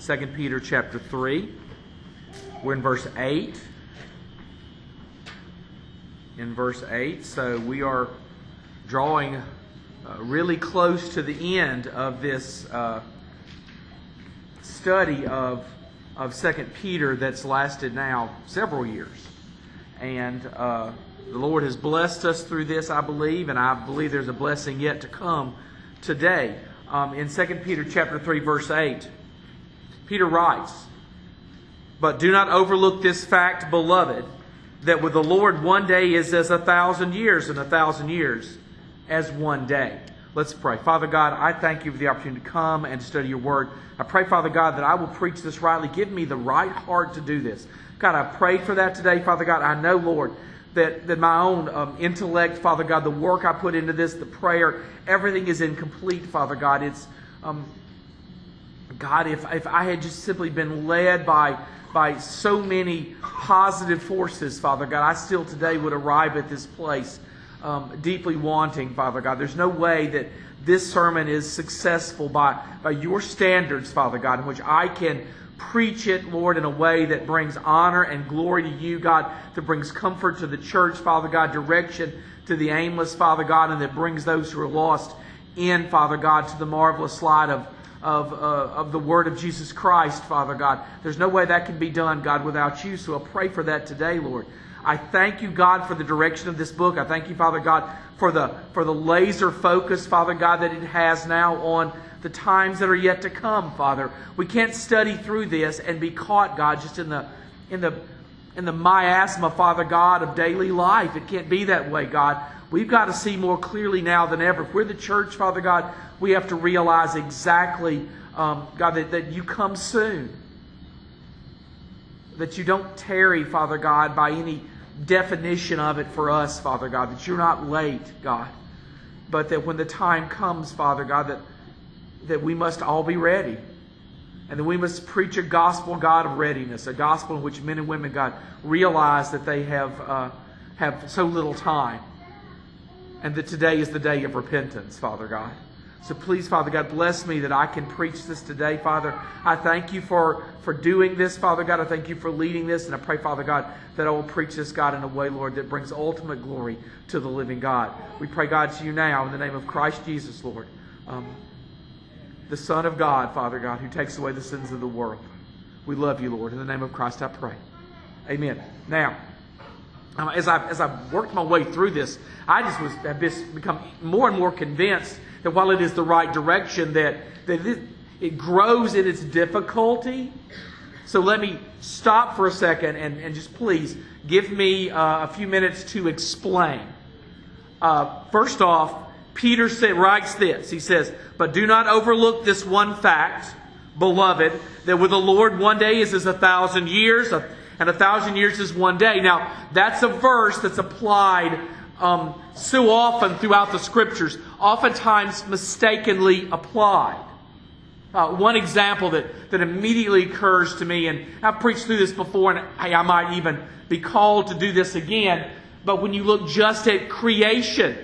2 Peter chapter 3. We're in verse 8. In verse 8. So we are drawing uh, really close to the end of this uh, study of, of 2 Peter that's lasted now several years. And uh, the Lord has blessed us through this, I believe, and I believe there's a blessing yet to come today. Um, in 2 Peter chapter 3, verse 8. Peter writes, But do not overlook this fact, beloved, that with the Lord one day is as a thousand years, and a thousand years as one day. Let's pray. Father God, I thank you for the opportunity to come and to study your word. I pray, Father God, that I will preach this rightly. Give me the right heart to do this. God, I prayed for that today, Father God. I know, Lord, that, that my own um, intellect, Father God, the work I put into this, the prayer, everything is incomplete, Father God. It's um, God, if, if I had just simply been led by, by so many positive forces, Father God, I still today would arrive at this place um, deeply wanting, Father God. There's no way that this sermon is successful by, by your standards, Father God, in which I can preach it, Lord, in a way that brings honor and glory to you, God, that brings comfort to the church, Father God, direction to the aimless, Father God, and that brings those who are lost in, Father God, to the marvelous light of of, uh, of the word of Jesus Christ, Father God. There's no way that can be done, God, without you. So I'll pray for that today, Lord. I thank you, God, for the direction of this book. I thank you, Father God, for the for the laser focus, Father God, that it has now on the times that are yet to come, Father. We can't study through this and be caught, God, just in the in the in the miasma, Father God, of daily life. It can't be that way, God. We've got to see more clearly now than ever. If we're the church, Father God, we have to realize exactly, um, God, that, that you come soon. That you don't tarry, Father God, by any definition of it for us, Father God. That you're not late, God. But that when the time comes, Father God, that, that we must all be ready. And that we must preach a gospel, God, of readiness, a gospel in which men and women, God, realize that they have, uh, have so little time. And that today is the day of repentance, Father God. So please, Father God, bless me that I can preach this today, Father. I thank you for, for doing this, Father God. I thank you for leading this. And I pray, Father God, that I will preach this, God, in a way, Lord, that brings ultimate glory to the living God. We pray, God, to you now in the name of Christ Jesus, Lord, um, the Son of God, Father God, who takes away the sins of the world. We love you, Lord. In the name of Christ, I pray. Amen. Now, um, as I as I worked my way through this, I just was have become more and more convinced that while it is the right direction, that, that it, it grows in its difficulty. So let me stop for a second and, and just please give me uh, a few minutes to explain. Uh, first off, Peter said, writes this. He says, But do not overlook this one fact, beloved, that with the Lord one day is as a thousand years, and a thousand years is one day. Now, that's a verse that's applied um, so often throughout the scriptures, oftentimes mistakenly applied. Uh, one example that, that immediately occurs to me, and I've preached through this before, and hey, I might even be called to do this again, but when you look just at creation,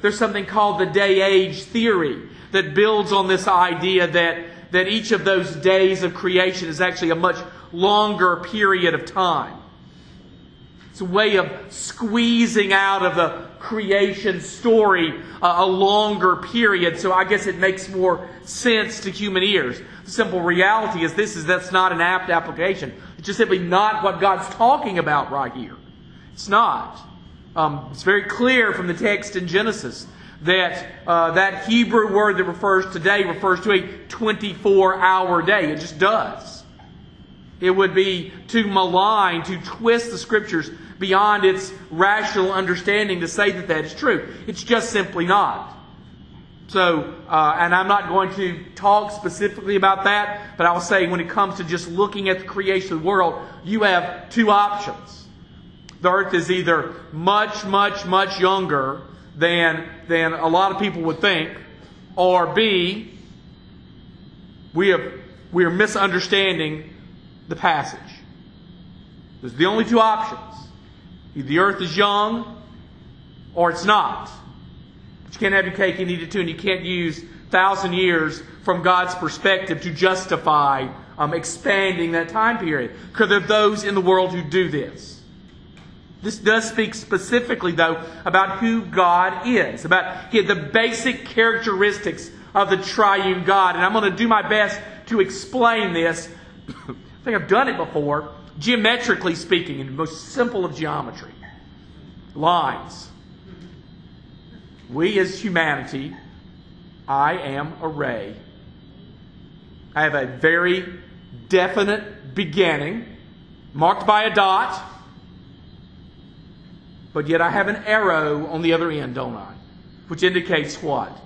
there's something called the day age theory that builds on this idea that, that each of those days of creation is actually a much longer period of time. It's a way of squeezing out of the creation story a, longer period. So I guess it makes more sense to human ears. The simple reality is this is that's not an apt application. It's just simply not what God's talking about right here. It's not. Um, it's very clear from the text in Genesis that uh, that Hebrew word that refers today refers to a 24 hour day. It just does. It would be to malign, to twist the scriptures beyond its rational understanding to say that that is true. It's just simply not. So, uh, and I'm not going to talk specifically about that, but I'll say when it comes to just looking at the creation of the world, you have two options. The earth is either much, much, much younger than, than a lot of people would think, or B, we have, we are misunderstanding the passage. There's the only two options. Either the earth is young or it's not. But you can't have your cake and eat it too, and you can't use thousand years from God's perspective to justify um, expanding that time period. Because there are those in the world who do this. This does speak specifically, though, about who God is, about the basic characteristics of the triune God. And I'm going to do my best to explain this. I think I've done it before, geometrically speaking, in the most simple of geometry lines. We as humanity, I am a ray. I have a very definite beginning, marked by a dot, but yet I have an arrow on the other end, don't I? Which indicates what?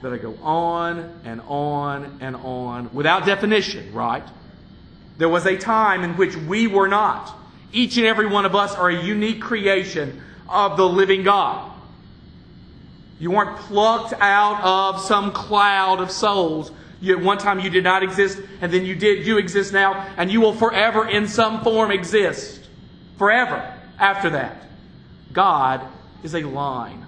That I go on and on and on without definition, right? There was a time in which we were not. Each and every one of us are a unique creation of the living God. You weren't plucked out of some cloud of souls. You, at one time you did not exist, and then you did. You exist now, and you will forever, in some form, exist. Forever after that. God is a line.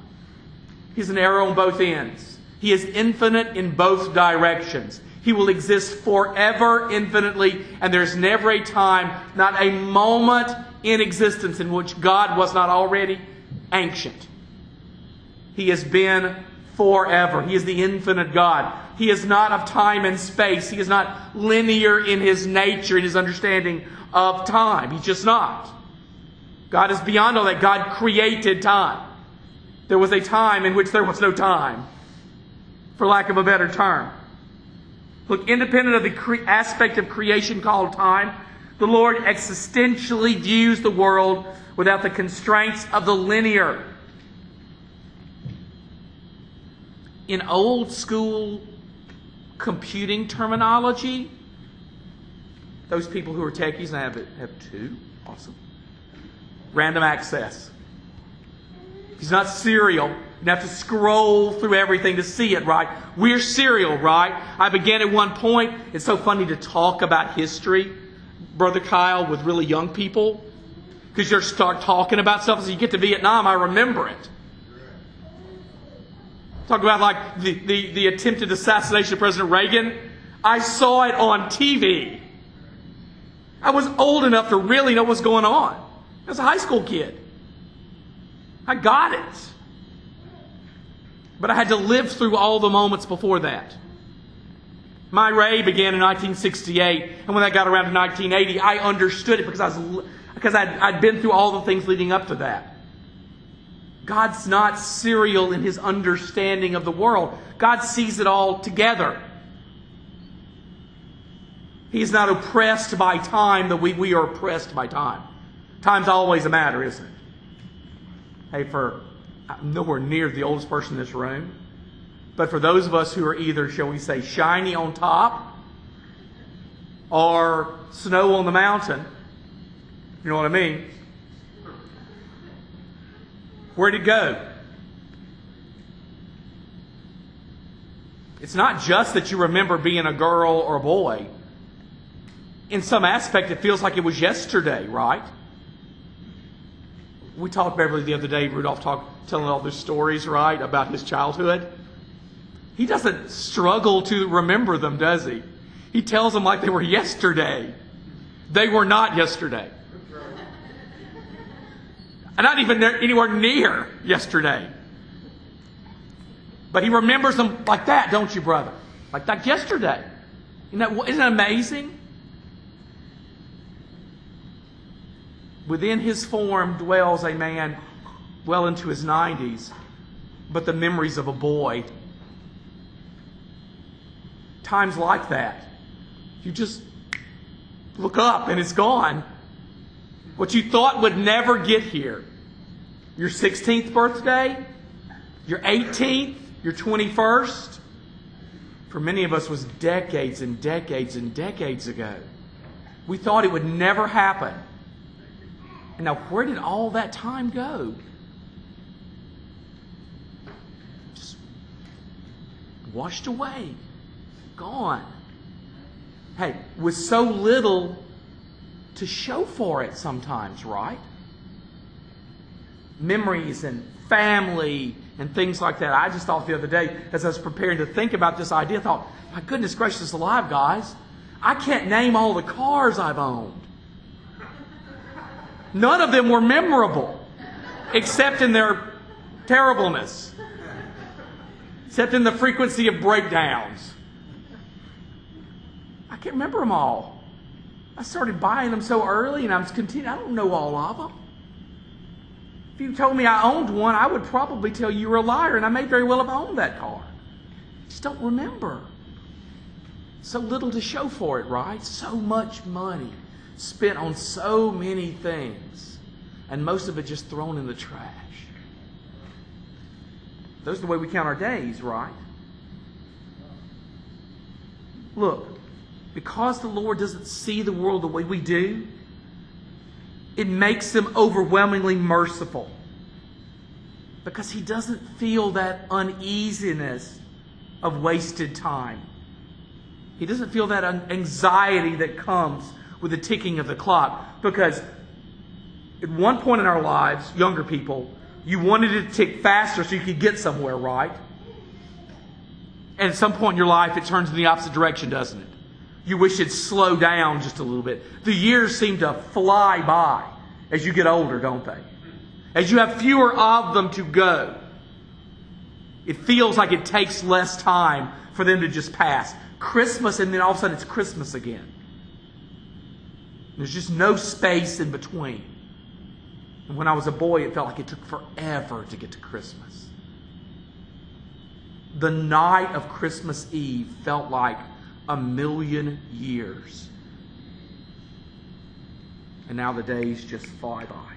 He's an arrow on both ends. He is infinite in both directions. He will exist forever infinitely, and there's never a time, not a moment in existence in which God was not already ancient. He has been forever. He is the infinite God. He is not of time and space. He is not linear in his nature, in his understanding of time. He's just not. God is beyond all that. God created time. There was a time in which there was no time, for lack of a better term. Look, independent of the cre- aspect of creation called time, the Lord existentially views the world without the constraints of the linear. In old school computing terminology, those people who are techies, and have, have two, awesome. Random access. He's not serial. You have to scroll through everything to see it, right? We're serial, right? I began at one point. It's so funny to talk about history, Brother Kyle, with really young people because you start talking about stuff as you get to Vietnam, I remember it. Talk about like the, the, the attempted assassination of President Reagan. I saw it on TV. I was old enough to really know what's going on. I was a high school kid. I got it. But I had to live through all the moments before that. My ray began in 1968, and when I got around to 1980, I understood it because I was because I'd, I'd been through all the things leading up to that. God's not serial in his understanding of the world. God sees it all together. He's not oppressed by time that we, we are oppressed by time. Time's always a matter, isn't it? Hey, for I'm nowhere near the oldest person in this room, but for those of us who are either, shall we say, shiny on top or snow on the mountain, you know what I mean? Where'd it go? It's not just that you remember being a girl or a boy. In some aspect, it feels like it was yesterday, right? We talked Beverly the other day. Rudolph talked, telling all these stories, right, about his childhood. He doesn't struggle to remember them, does he? He tells them like they were yesterday. They were not yesterday. And not even anywhere near yesterday. But he remembers them like that, don't you, brother? Like that yesterday. Isn't that, isn't that amazing? Within his form dwells a man well into his 90s, but the memories of a boy. Times like that. You just look up and it's gone. What you thought would never get here. Your 16th birthday, your 18th, your 21st, for many of us was decades and decades and decades ago. We thought it would never happen. And now, where did all that time go? Just washed away, gone. Hey, with so little to show for it sometimes, right? Memories and family and things like that. I just thought the other day, as I was preparing to think about this idea, I thought, my goodness gracious alive, guys, I can't name all the cars I've owned. None of them were memorable, except in their terribleness, except in the frequency of breakdowns. I can't remember them all. I started buying them so early, and I'm continuing. I don't know all of them. If you told me I owned one, I would probably tell you you're a liar, and I may very well have owned that car. I just don't remember. So little to show for it, right? So much money spent on so many things, and most of it just thrown in the trash. Are the way we count our days, right? Look, because the Lord doesn't see the world the way we do, it makes him overwhelmingly merciful. Because he doesn't feel that uneasiness of wasted time. He doesn't feel that anxiety that comes with the ticking of the clock. Because at one point in our lives, younger people, you wanted it to tick faster so you could get somewhere, right? And at some point in your life, it turns in the opposite direction, doesn't it? You wish it'd slow down just a little bit. The years seem to fly by as you get older, don't they? As you have fewer of them to go, it feels like it takes less time for them to just pass. Christmas, and then all of a sudden it's Christmas again. There's just no space in between. And when I was a boy, it felt like it took forever to get to Christmas. The night of Christmas Eve felt like a million years. And now the days just fly by.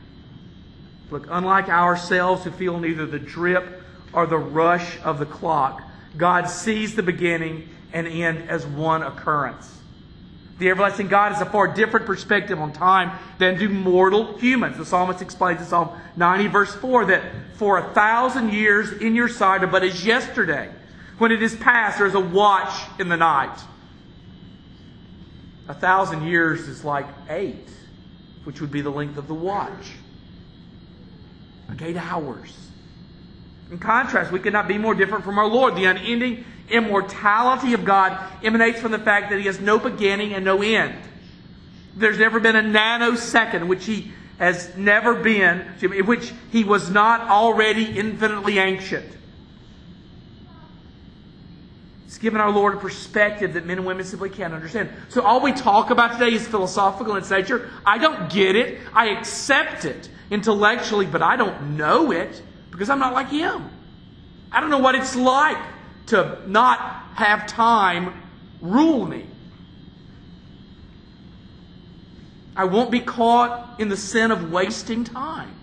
Look, unlike ourselves who feel neither the drip or the rush of the clock, God sees the beginning and end as one occurrence. The everlasting God has a far different perspective on time than do mortal humans. The psalmist explains in Psalm 90, verse 4, that for a thousand years in your sight are but as yesterday. When it is past, there is a watch in the night. A thousand years is like eight, which would be the length of the watch. Like eight hours. In contrast, we could not be more different from our Lord. The unending immortality of God emanates from the fact that He has no beginning and no end. There's never been a nanosecond in which He has never been, in which He was not already infinitely ancient. It's given our Lord a perspective that men and women simply can't understand. So all we talk about today is philosophical in its nature. I don't get it. I accept it intellectually, but I don't know it because I'm not like Him. I don't know what it's like to not have time rule me. I won't be caught in the sin of wasting time.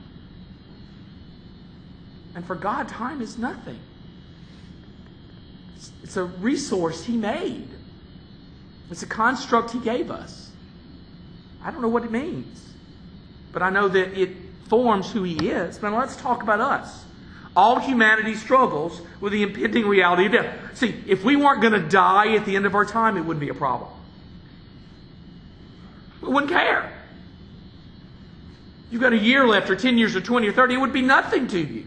And for God, time is nothing. It's a resource He made, it's a construct He gave us. I don't know what it means, but I know that it forms who He is. But let's talk about us. All humanity struggles with the impending reality of death. See, if we weren't going to die at the end of our time, it wouldn't be a problem. We wouldn't care. You've got a year left, or 10 years, or 20, or 30, it would be nothing to you.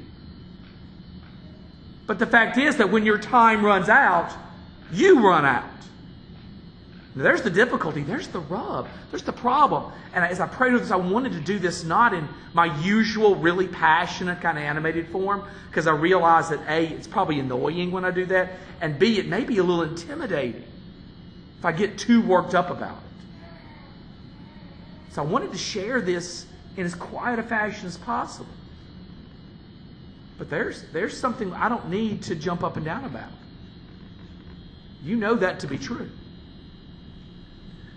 But the fact is that when your time runs out, you run out. There's the difficulty. There's the rub. There's the problem. And as I prayed with this, I wanted to do this not in my usual, really passionate, kind of animated form, because I realize that A, it's probably annoying when I do that, and B, it may be a little intimidating if I get too worked up about it. So I wanted to share this in as quiet a fashion as possible. But there's, there's something I don't need to jump up and down about. You know that to be true.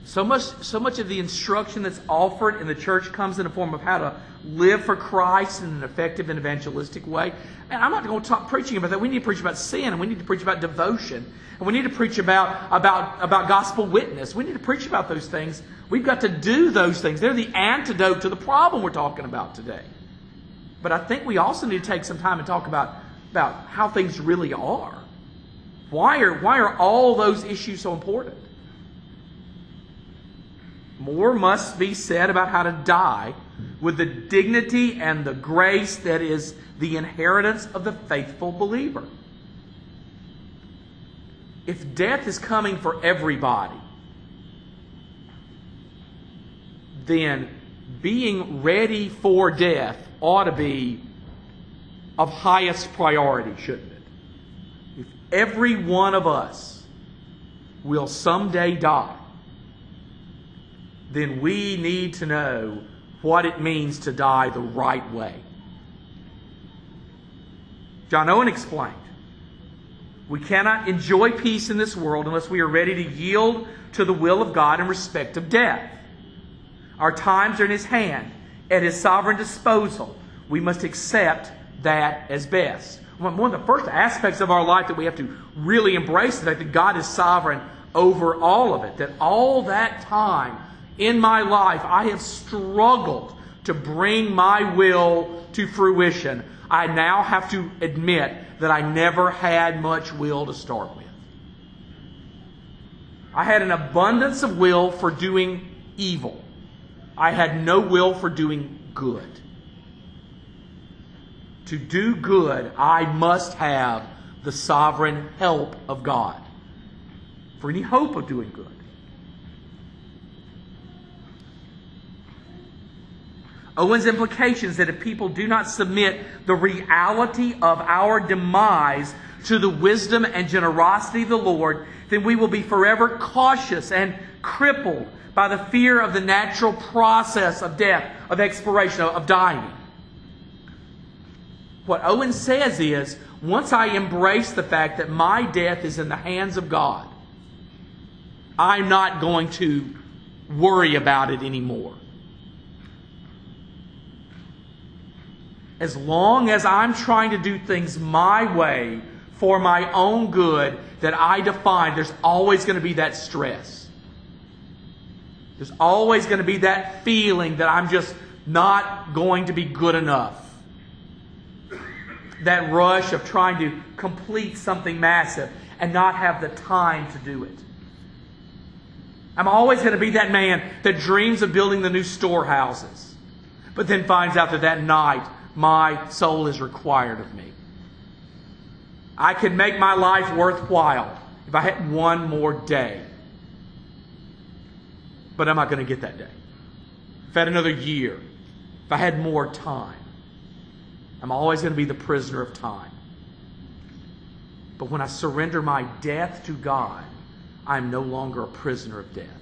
So much, so much of the instruction that's offered in the church comes in the form of how to live for Christ in an effective and evangelistic way. And I'm not going to talk preaching about that. We need to preach about sin, and we need to preach about devotion, and we need to preach about, about, about gospel witness. We need to preach about those things. We've got to do those things. They're the antidote to the problem we're talking about today. But I think we also need to take some time and talk about, about how things really are. Why are, why are all those issues so important? More must be said about how to die with the dignity and the grace that is the inheritance of the faithful believer. If death is coming for everybody, then being ready for death ought to be of highest priority, shouldn't it? If every one of us will someday die, then we need to know what it means to die the right way. John Owen explained we cannot enjoy peace in this world unless we are ready to yield to the will of God in respect of death. Our times are in His hand, at His sovereign disposal. We must accept that as best. One of the first aspects of our life that we have to really embrace is that God is sovereign over all of it. That all that time in my life I have struggled to bring my will to fruition. I now have to admit that I never had much will to start with. I had an abundance of will for doing evil. I had no will for doing good. To do good, I must have the sovereign help of God for any hope of doing good. Owen's implication is that if people do not submit the reality of our demise to the wisdom and generosity of the Lord, then we will be forever cautious and crippled by the fear of the natural process of death, of expiration, of dying. What Owen says is once I embrace the fact that my death is in the hands of God, I'm not going to worry about it anymore. As long as I'm trying to do things my way for my own good that I define, there's always going to be that stress. There's always going to be that feeling that I'm just not going to be good enough. That rush of trying to complete something massive and not have the time to do it. I'm always going to be that man that dreams of building the new storehouses, but then finds out that that night my soul is required of me. I could make my life worthwhile if I had one more day. But I'm not going to get that day. If I had another year, if I had more time, I'm always going to be the prisoner of time. But when I surrender my death to God, I'm no longer a prisoner of death.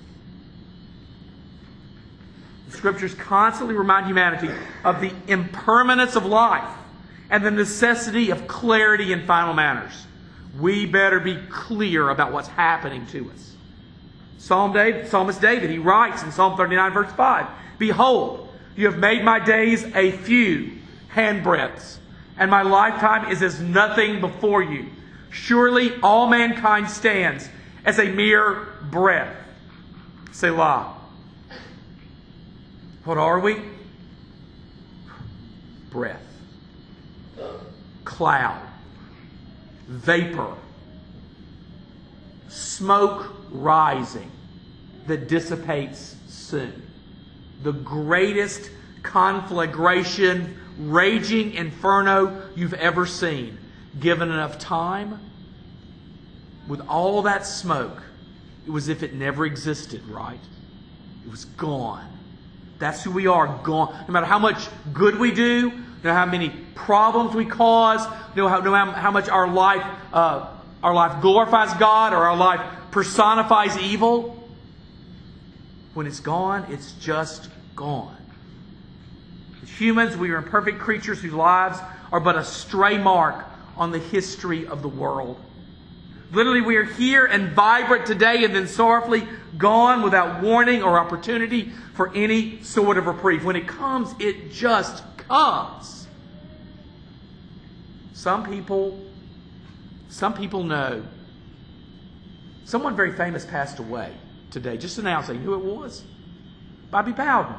The scriptures constantly remind humanity of the impermanence of life and the necessity of clarity in final matters. We better be clear about what's happening to us. Psalm David, Psalmist David, he writes in Psalm 39, verse 5 Behold, you have made my days a few handbreadths, and my lifetime is as nothing before you. Surely all mankind stands as a mere breath. Selah. What are we? Breath, cloud, vapor, smoke rising that dissipates soon. The greatest conflagration, raging inferno you've ever seen. Given enough time, with all that smoke, it was as if it never existed, right? It was gone. That's who we are, gone. No matter how much good we do, no how many problems we cause, no matter how, how much our life, uh, our life glorifies God or our life personifies evil, when it's gone, it's just gone. As humans, we are imperfect creatures whose lives are but a stray mark on the history of the world. Literally, we are here and vibrant today and then sorrowfully gone without warning or opportunity for any sort of reprieve. When it comes, it just comes. Some people, some people know. Someone very famous passed away today. Just announcing who it was. Bobby Bowden,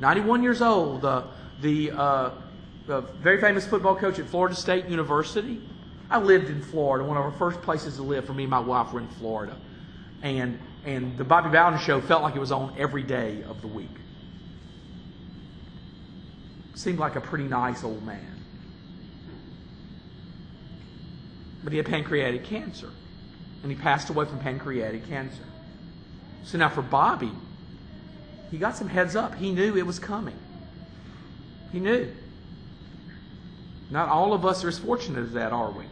91 years old, the, the, uh, the very famous football coach at Florida State University. I lived in Florida. One of our first places to live for me and my wife were in Florida. And, and the Bobby Bowden show felt like it was on every day of the week. seemed like a pretty nice old man. But he had pancreatic cancer. And he passed away from pancreatic cancer. So now for Bobby, he got some heads up. He knew it was coming. He knew. Not all of us are as fortunate as that, are we?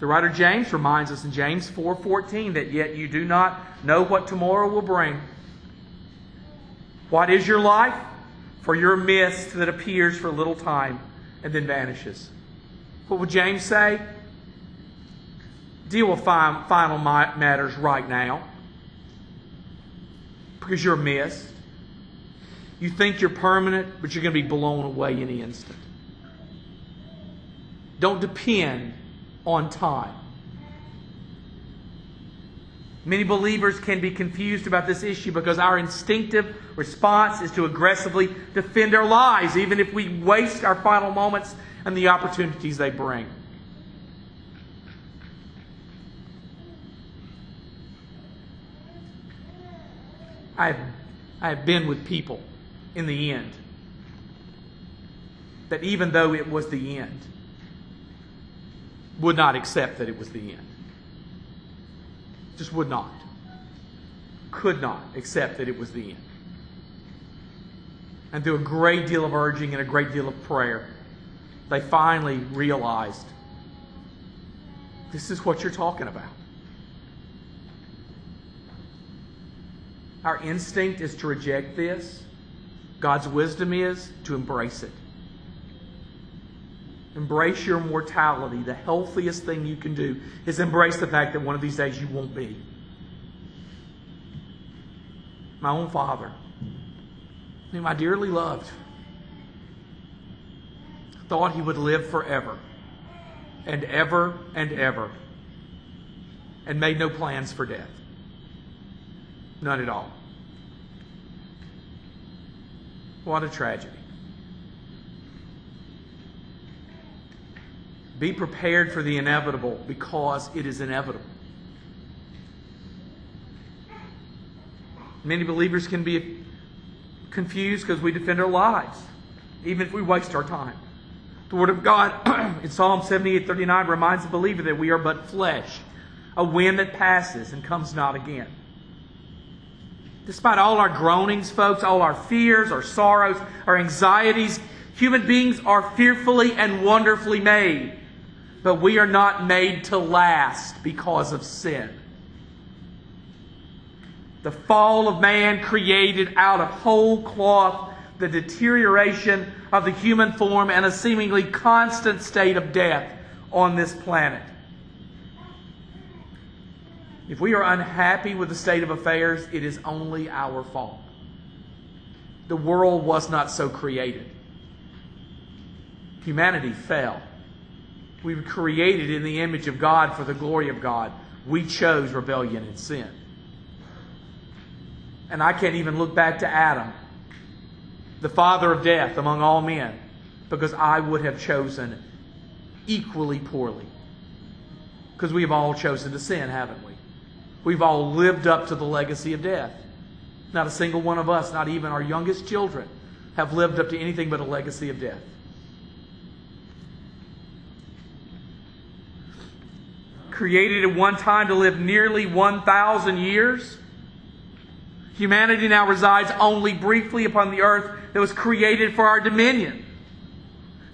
The writer James reminds us in James 4:14 that yet you do not know what tomorrow will bring. What is your life? For your mist that appears for a little time and then vanishes. What would James say? Deal with final matters right now because you're a mist. You think you're permanent, but you're going to be blown away any instant. Don't depend on time. Many believers can be confused about this issue because our instinctive response is to aggressively defend our lives, even if we waste our final moments and the opportunities they bring. I've, I've been with people in the end that even though it was the end, would not accept that it was the end. Just would not. Could not accept that it was the end. And through a great deal of urging and a great deal of prayer, they finally realized this is what you're talking about. Our instinct is to reject this. God's wisdom is to embrace it. Embrace your mortality. The healthiest thing you can do is embrace the fact that one of these days you won't be. My own father, whom I dearly loved, thought he would live forever and ever and ever and made no plans for death. None at all. What a tragedy. Be prepared for the inevitable because it is inevitable. Many believers can be confused because we defend our lives, even if we waste our time. The Word of God in Psalm 78 39 reminds the believer that we are but flesh, a wind that passes and comes not again. Despite all our groanings, folks, all our fears, our sorrows, our anxieties, human beings are fearfully and wonderfully made but we are not made to last because of sin. The fall of man created out of whole cloth the deterioration of the human form and a seemingly constant state of death on this planet. If we are unhappy with the state of affairs, it is only our fault. The world was not so created. Humanity fell. We were created in the image of God for the glory of God. We chose rebellion and sin. And I can't even look back to Adam, the father of death among all men, because I would have chosen equally poorly. Because we have all chosen to sin, haven't we? We've all lived up to the legacy of death. Not a single one of us, not even our youngest children, have lived up to anything but a legacy of death. Created at one time to live nearly 1,000 years. Humanity now resides only briefly upon the earth that was created for our dominion.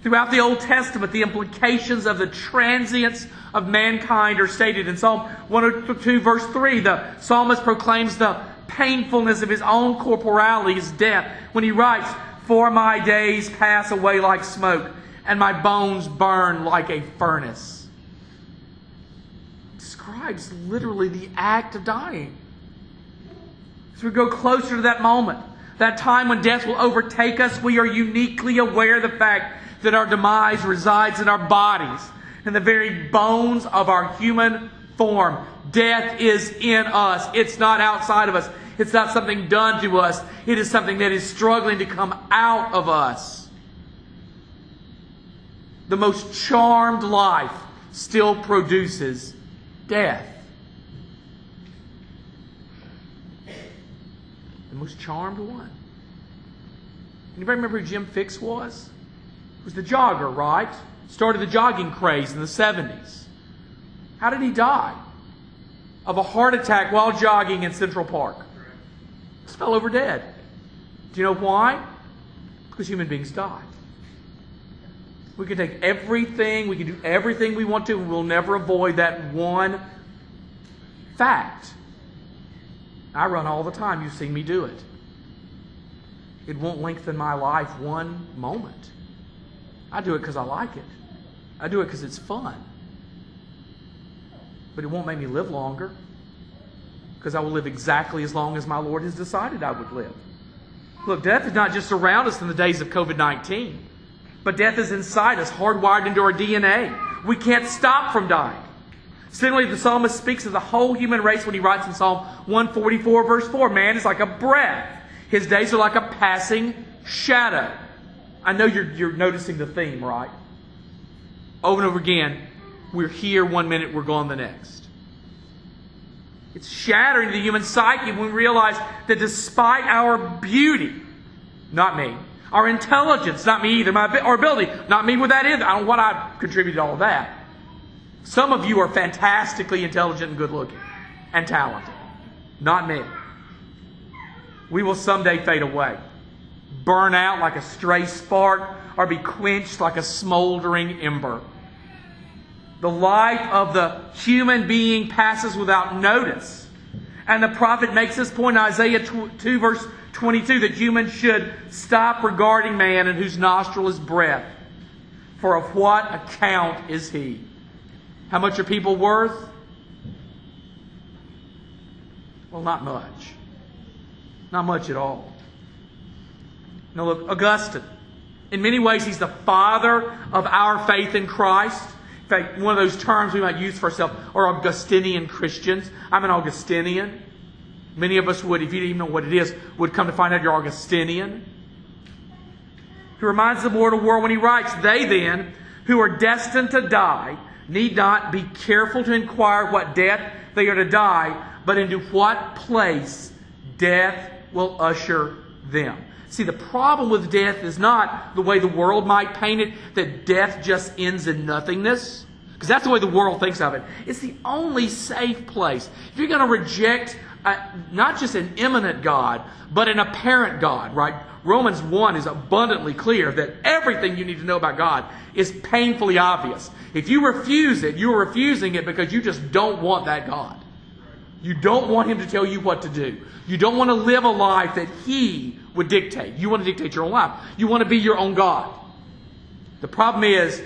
Throughout the Old Testament, the implications of the transience of mankind are stated in Psalm 102, verse 3. The psalmist proclaims the painfulness of his own corporality, his death, when he writes, For my days pass away like smoke, and my bones burn like a furnace describes literally the act of dying. As we go closer to that moment, that time when death will overtake us, we are uniquely aware of the fact that our demise resides in our bodies, in the very bones of our human form. Death is in us. It's not outside of us. It's not something done to us. It is something that is struggling to come out of us. The most charmed life still produces death. The most charmed one. Anybody remember who Jim Fixx was? He was the jogger, right? Started the jogging craze in the 70s. How did he die? Of a heart attack while jogging in Central Park. Just fell over dead. Do you know why? Because human beings die. We can take everything, we can do everything we want to, and we'll never avoid that one fact. I run all the time. You've seen me do it. It won't lengthen my life one moment. I do it because I like it. I do it because it's fun. But it won't make me live longer because I will live exactly as long as my Lord has decided I would live. Look, death is not just around us in the days of COVID 19, but death is inside us, hardwired into our DNA. We can't stop from dying. Similarly, the psalmist speaks of the whole human race when he writes in Psalm 144, verse 4 Man is like a breath, his days are like a passing shadow. I know you're, you're noticing the theme, right? Over and over again, we're here one minute, we're gone the next. It's shattering the human psyche when we realize that despite our beauty, not me, our intelligence, not me either, my, our ability, not me with that either, I don't what I contributed to all of that. Some of you are fantastically intelligent and good looking and talented. Not me. We will someday fade away, burn out like a stray spark, or be quenched like a smoldering ember. The life of the human being passes without notice. And the prophet makes this point in Isaiah 2, verse 22, that humans should stop regarding man in whose nostril is breath. For of what account is he? How much are people worth? Well, not much. Not much at all. Now, look, Augustine. In many ways, he's the father of our faith in Christ. In fact, one of those terms we might use for ourselves are Augustinian Christians. I'm an Augustinian. Many of us would, if you didn't even know what it is, would come to find out you're Augustinian. He reminds the mortal world when he writes, They then, who are destined to die, need not be careful to inquire what death they are to die, but into what place death will usher them. See, the problem with death is not the way the world might paint it, that death just ends in nothingness. Because that's the way the world thinks of it. It's the only safe place. If you're going to reject uh, not just an immanent God, but an apparent God, right? Romans 1 is abundantly clear that everything you need to know about God is painfully obvious. If you refuse it, you're refusing it because you just don't want that God. You don't want Him to tell you what to do. You don't want to live a life that He would dictate. You want to dictate your own life. You want to be your own God. The problem is,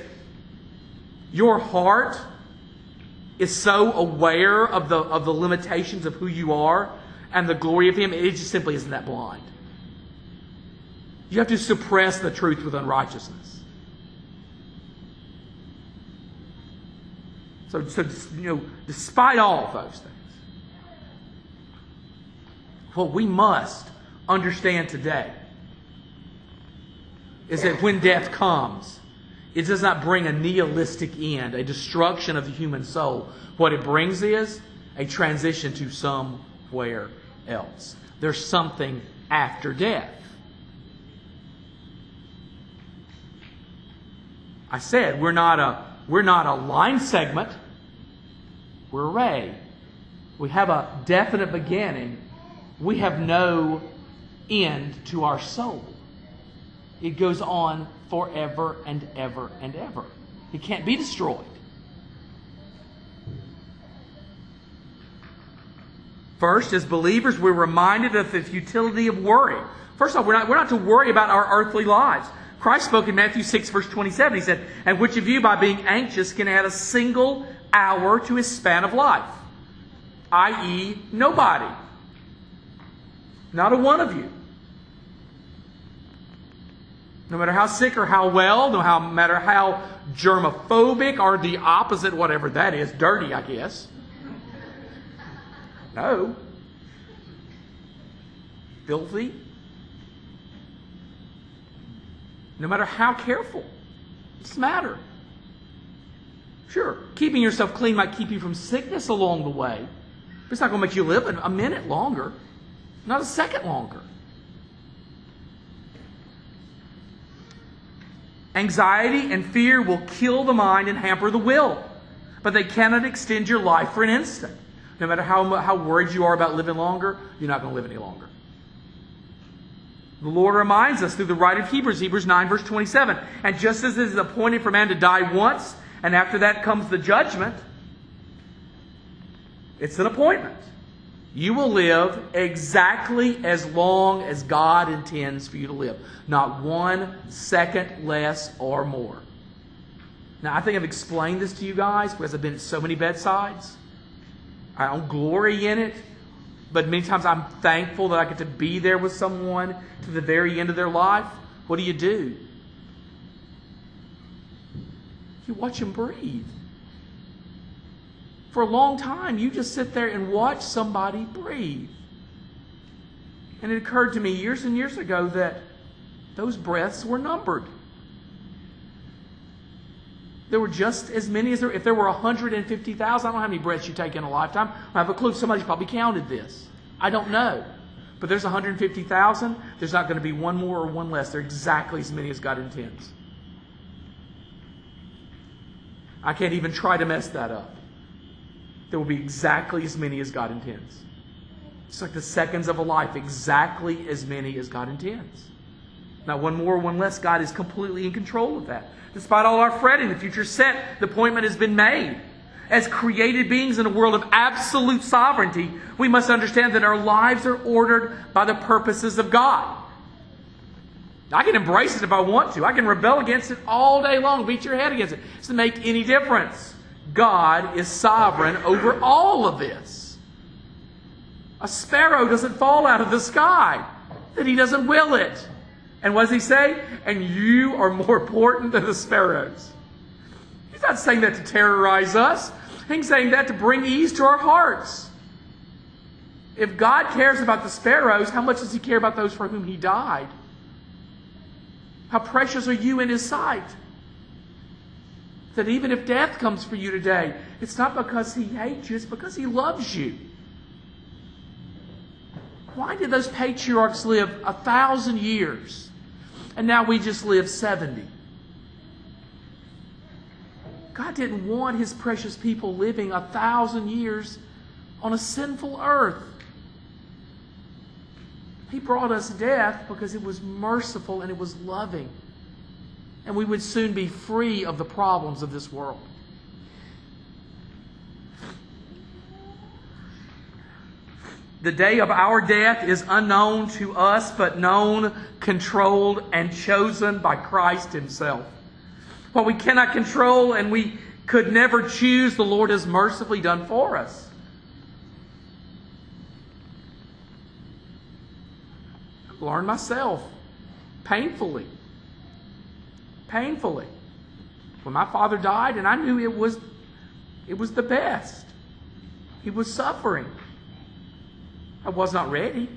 your heart is so aware of the, of the limitations of who you are and the glory of Him, it just simply isn't that blind. You have to suppress the truth with unrighteousness. So, so you know, despite all of those things, what we must understand today is that when death comes, it does not bring a nihilistic end, a destruction of the human soul. What it brings is a transition to somewhere else. There's something after death. I said we're not a we're not a line segment. We're a ray. We have a definite beginning. We have no end to our soul. It goes on forever and ever and ever. He can't be destroyed. First, as believers, we're reminded of the futility of worry. First off, we're not, we're not to worry about our earthly lives. Christ spoke in Matthew 6, verse 27. He said, And which of you, by being anxious, can add a single hour to his span of life? I.e., nobody. Not a one of you. No matter how sick or how well, no matter how germophobic or the opposite, whatever that is, dirty, I guess. No. Filthy. No matter how careful. The matter? Sure, keeping yourself clean might keep you from sickness along the way, but it's not going to make you live a minute longer, not a second longer. Anxiety and fear will kill the mind and hamper the will, but they cannot extend your life for an instant. No matter how, how worried you are about living longer, you're not going to live any longer. The Lord reminds us through the writer of Hebrews, Hebrews 9, verse 27. And just as it is appointed for man to die once, and after that comes the judgment, it's an appointment. You will live exactly as long as God intends for you to live. Not one second less or more. Now, I think I've explained this to you guys because I've been at so many bedsides. I don't glory in it, but many times I'm thankful that I get to be there with someone to the very end of their life. What do you do? You watch them breathe for a long time, you just sit there and watch somebody breathe. And it occurred to me years and years ago that those breaths were numbered. There were just as many as there. If there were 150,000, I don't know how many breaths you take in a lifetime. I have a clue. Somebody's probably counted this. I don't know. But there's 150,000. There's not going to be one more or one less. They're exactly as many as God intends. I can't even try to mess that up there will be exactly as many as God intends. It's like the seconds of a life, exactly as many as God intends. Not one more, one less. God is completely in control of that. Despite all our fretting, the future set, the appointment has been made. As created beings in a world of absolute sovereignty, we must understand that our lives are ordered by the purposes of God. I can embrace it if I want to. I can rebel against it all day long, beat your head against it. It doesn't make any difference. God is sovereign over all of this. A sparrow doesn't fall out of the sky, that he doesn't will it. And what does he say? And you are more important than the sparrows. He's not saying that to terrorize us. He's saying that to bring ease to our hearts. If God cares about the sparrows, how much does he care about those for whom he died? How precious are you in his sight? That even if death comes for you today, it's not because he hates you, it's because he loves you. Why did those patriarchs live a thousand years and now we just live 70? God didn't want his precious people living a thousand years on a sinful earth. He brought us death because it was merciful and it was loving and we would soon be free of the problems of this world. The day of our death is unknown to us, but known, controlled, and chosen by Christ Himself. What we cannot control and we could never choose, the Lord has mercifully done for us. I've learned myself painfully painfully. When my father died, and I knew it was, it was the best. He was suffering. I was not ready.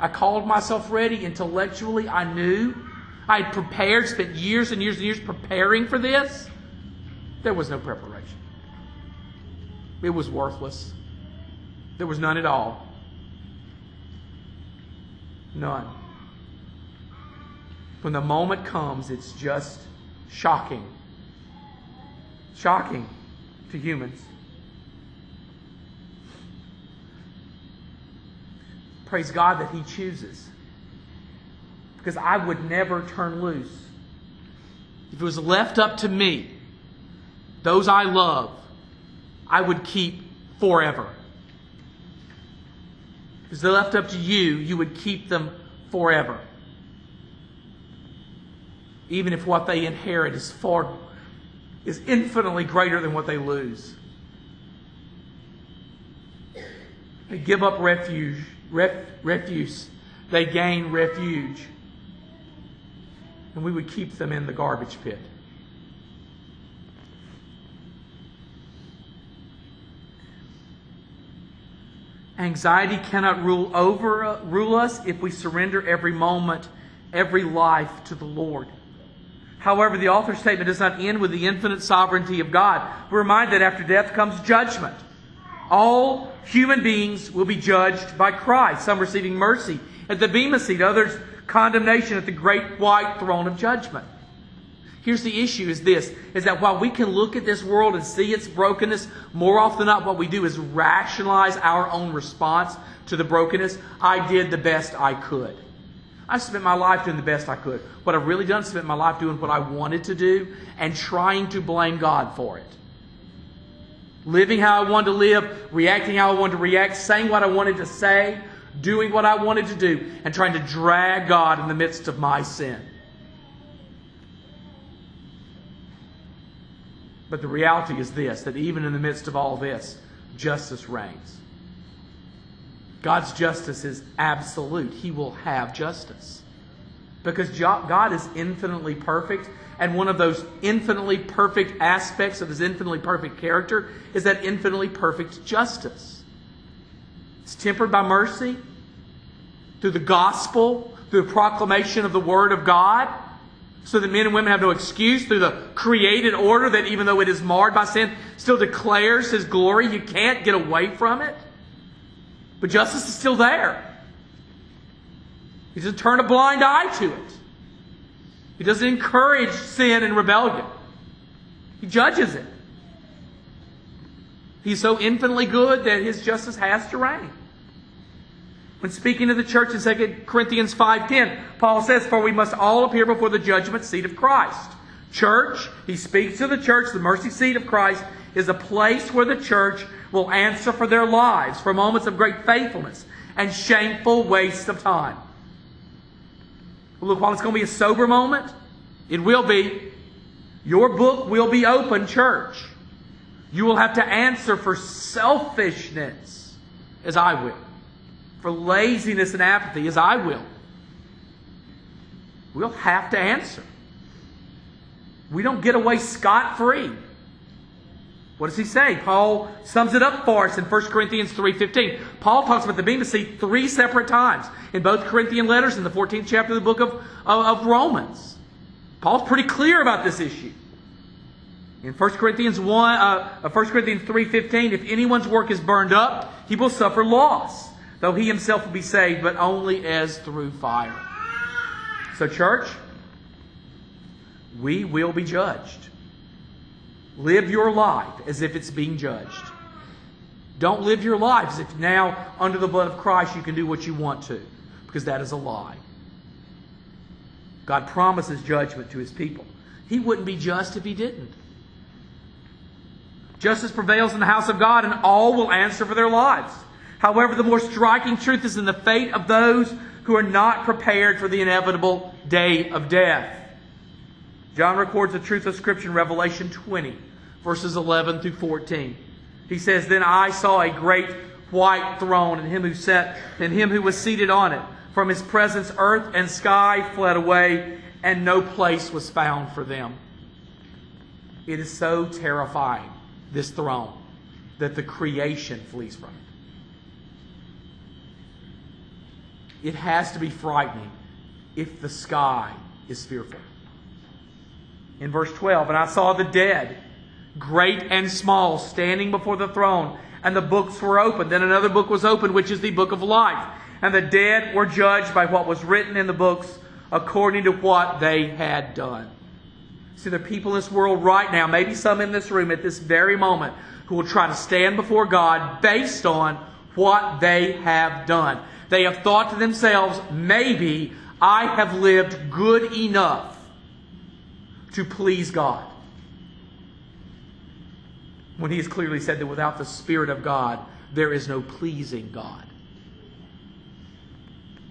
I called myself ready intellectually. I knew. I had prepared, spent years and years and years preparing for this. There was no preparation. It was worthless. There was none at all. None. When the moment comes, it's just shocking. Shocking to humans. Praise God that He chooses. Because I would never turn loose. If it was left up to me, those I love, I would keep forever. If they're left up to you, you would keep them forever even if what they inherit is far is infinitely greater than what they lose. They give up refuge, ref, refuse. They gain refuge. And we would keep them in the garbage pit. Anxiety cannot rule over uh, rule us if we surrender every moment, every life to the Lord. However, the author's statement does not end with the infinite sovereignty of God. We're reminded that after death comes judgment. All human beings will be judged by Christ, some receiving mercy at the Bema seat, others condemnation at the great white throne of judgment. Here's the issue is this, is that while we can look at this world and see its brokenness, more often than not what we do is rationalize our own response to the brokenness. I did the best I could. I spent my life doing the best I could. What I've really done is spent my life doing what I wanted to do and trying to blame God for it. Living how I wanted to live, reacting how I wanted to react, saying what I wanted to say, doing what I wanted to do, and trying to drag God in the midst of my sin. But the reality is this that even in the midst of all this, justice reigns. God's justice is absolute. He will have justice. Because God is infinitely perfect, and one of those infinitely perfect aspects of his infinitely perfect character is that infinitely perfect justice. It's tempered by mercy through the gospel, through the proclamation of the Word of God so that men and women have no excuse through the created order that even though it is marred by sin, still declares His glory. You can't get away from it. But justice is still there. He doesn't turn a blind eye to it. He doesn't encourage sin and rebellion. He judges it. He's so infinitely good that His justice has to reign. When speaking to the church in 2 Corinthians 5.10, Paul says, For we must all appear before the judgment seat of Christ. Church, he speaks to the church, the mercy seat of Christ is a place where the church will answer for their lives, for moments of great faithfulness and shameful waste of time. Look, while it's going to be a sober moment, it will be. Your book will be open, church. You will have to answer for selfishness, as I will for laziness and apathy as I will. We'll have to answer. We don't get away scot free. What does he say? Paul sums it up for us in 1 Corinthians 3.15. Paul talks about the Bema seat three separate times in both Corinthian letters in the 14th chapter of the book of, of, of Romans. Paul's pretty clear about this issue. In 1 Corinthians 1, uh, 1 Corinthians 3.15, if anyone's work is burned up, he will suffer loss though he himself will be saved, but only as through fire. So, church, we will be judged. Live your life as if it's being judged. Don't live your life as if now, under the blood of Christ, you can do what you want to, because that is a lie. God promises judgment to his people. He wouldn't be just if he didn't. Justice prevails in the house of God, and all will answer for their lives. However, the more striking truth is in the fate of those who are not prepared for the inevitable day of death. John records the truth of Scripture in Revelation 20, verses 11 through 14. He says, Then I saw a great white throne, and him who sat, and him who was seated on it. From his presence, earth and sky fled away, and no place was found for them. It is so terrifying, this throne, that the creation flees from it. It has to be frightening if the sky is fearful. In verse 12, and I saw the dead, great and small, standing before the throne, and the books were opened. Then another book was opened, which is the book of life. And the dead were judged by what was written in the books according to what they had done. See, there are people in this world right now, maybe some in this room at this very moment, who will try to stand before God based on what they have done. They have thought to themselves, maybe I have lived good enough to please God. When he has clearly said that without the Spirit of God, there is no pleasing God.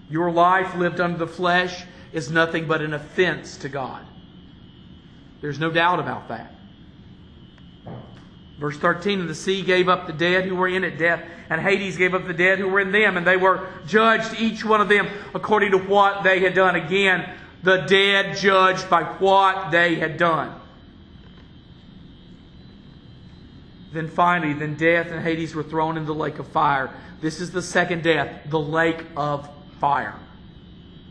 Your life lived under the flesh is nothing but an offense to God. There's no doubt about that. Verse 13, and the sea gave up the dead who were in it, death, and Hades gave up the dead who were in them, and they were judged, each one of them, according to what they had done. Again, the dead judged by what they had done. Then finally, then death and Hades were thrown into the lake of fire. This is the second death, the lake of fire.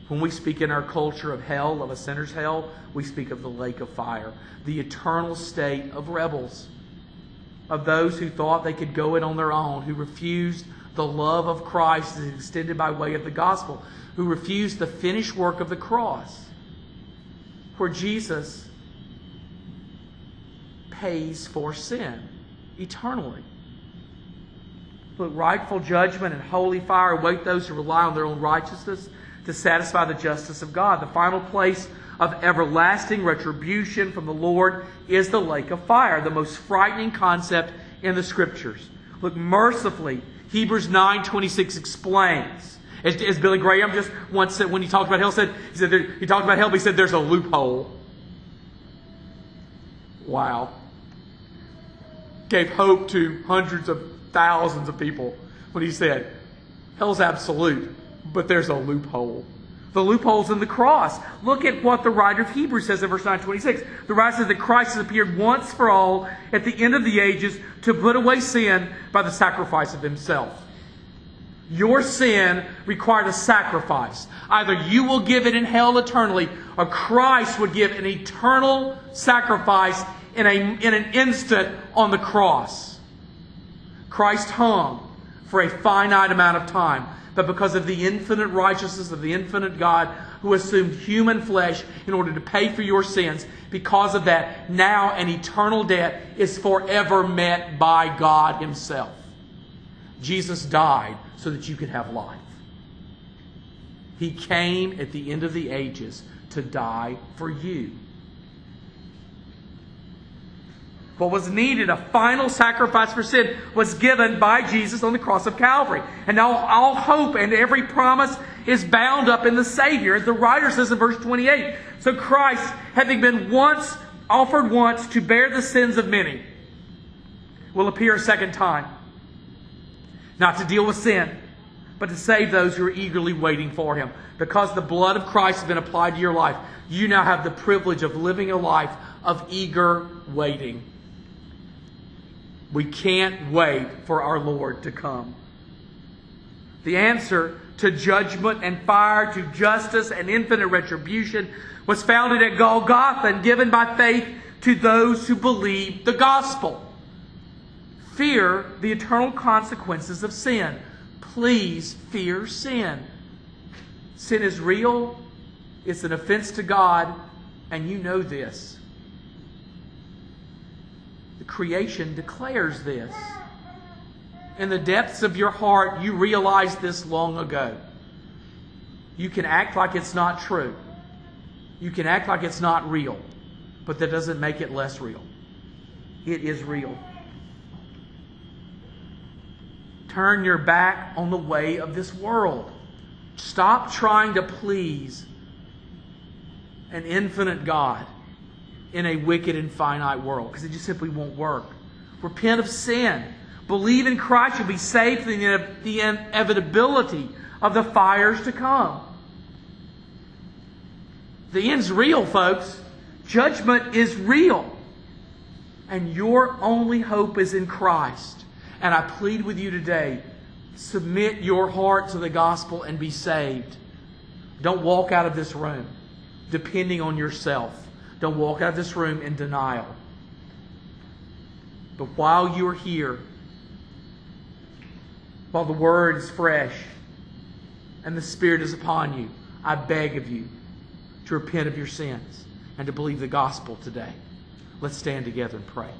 When we speak in our culture of hell, of a sinner's hell, we speak of the lake of fire, the eternal state of rebels of those who thought they could go it on their own, who refused the love of Christ is extended by way of the gospel, who refused the finished work of the cross, where Jesus pays for sin eternally. Look, rightful judgment and holy fire await those who rely on their own righteousness to satisfy the justice of God. The final place of everlasting retribution from the Lord is the lake of fire, the most frightening concept in the scriptures. Look, mercifully, Hebrews 9:26 explains. As, as, Billy Graham just once said when he talked about hell, said he said there, he talked about hell, but he said there's a loophole. Wow. Gave hope to hundreds of thousands of people when he said, Hell's absolute, but there's a loophole. The loophole's in the cross. Look at what the writer of Hebrews says in verse 926. The writer says that Christ has appeared once for all at the end of the ages to put away sin by the sacrifice of himself. Your sin required a sacrifice. Either you will give it in hell eternally, or Christ would give an eternal sacrifice in, a, in an instant on the cross. Christ hung for a finite amount of time, but because of the infinite righteousness of the infinite God who assumed human flesh in order to pay for your sins, because of that, now an eternal debt is forever met by God Himself. Jesus died so that you could have life. He came at the end of the ages to die for you. What was needed, a final sacrifice for sin, was given by Jesus on the cross of Calvary. And now all hope and every promise is bound up in the Savior. As the writer says in verse 28 So Christ, having been once offered once to bear the sins of many, will appear a second time. Not to deal with sin, but to save those who are eagerly waiting for him. Because the blood of Christ has been applied to your life, you now have the privilege of living a life of eager waiting. We can't wait for our Lord to come. The answer to judgment and fire, to justice and infinite retribution, was founded at Golgotha and given by faith to those who believe the gospel. Fear the eternal consequences of sin. Please fear sin. Sin is real, it's an offense to God, and you know this. Creation declares this. In the depths of your heart, you realized this long ago. You can act like it's not true. You can act like it's not real, but that doesn't make it less real. It is real. Turn your back on the way of this world. Stop trying to please an infinite God in a wicked and finite world because it just simply won't work. Repent of sin. Believe in Christ. You'll be saved from the inevitability of the fires to come. The end's real, folks. Judgment is real. And your only hope is in Christ. And I plead with you today submit your heart to the gospel and be saved. Don't walk out of this room depending on yourself. Don't walk out of this room in denial. But while you're here, while the word is fresh and the Spirit is upon you, I beg of you to repent of your sins and to believe the gospel today. Let's stand together and pray.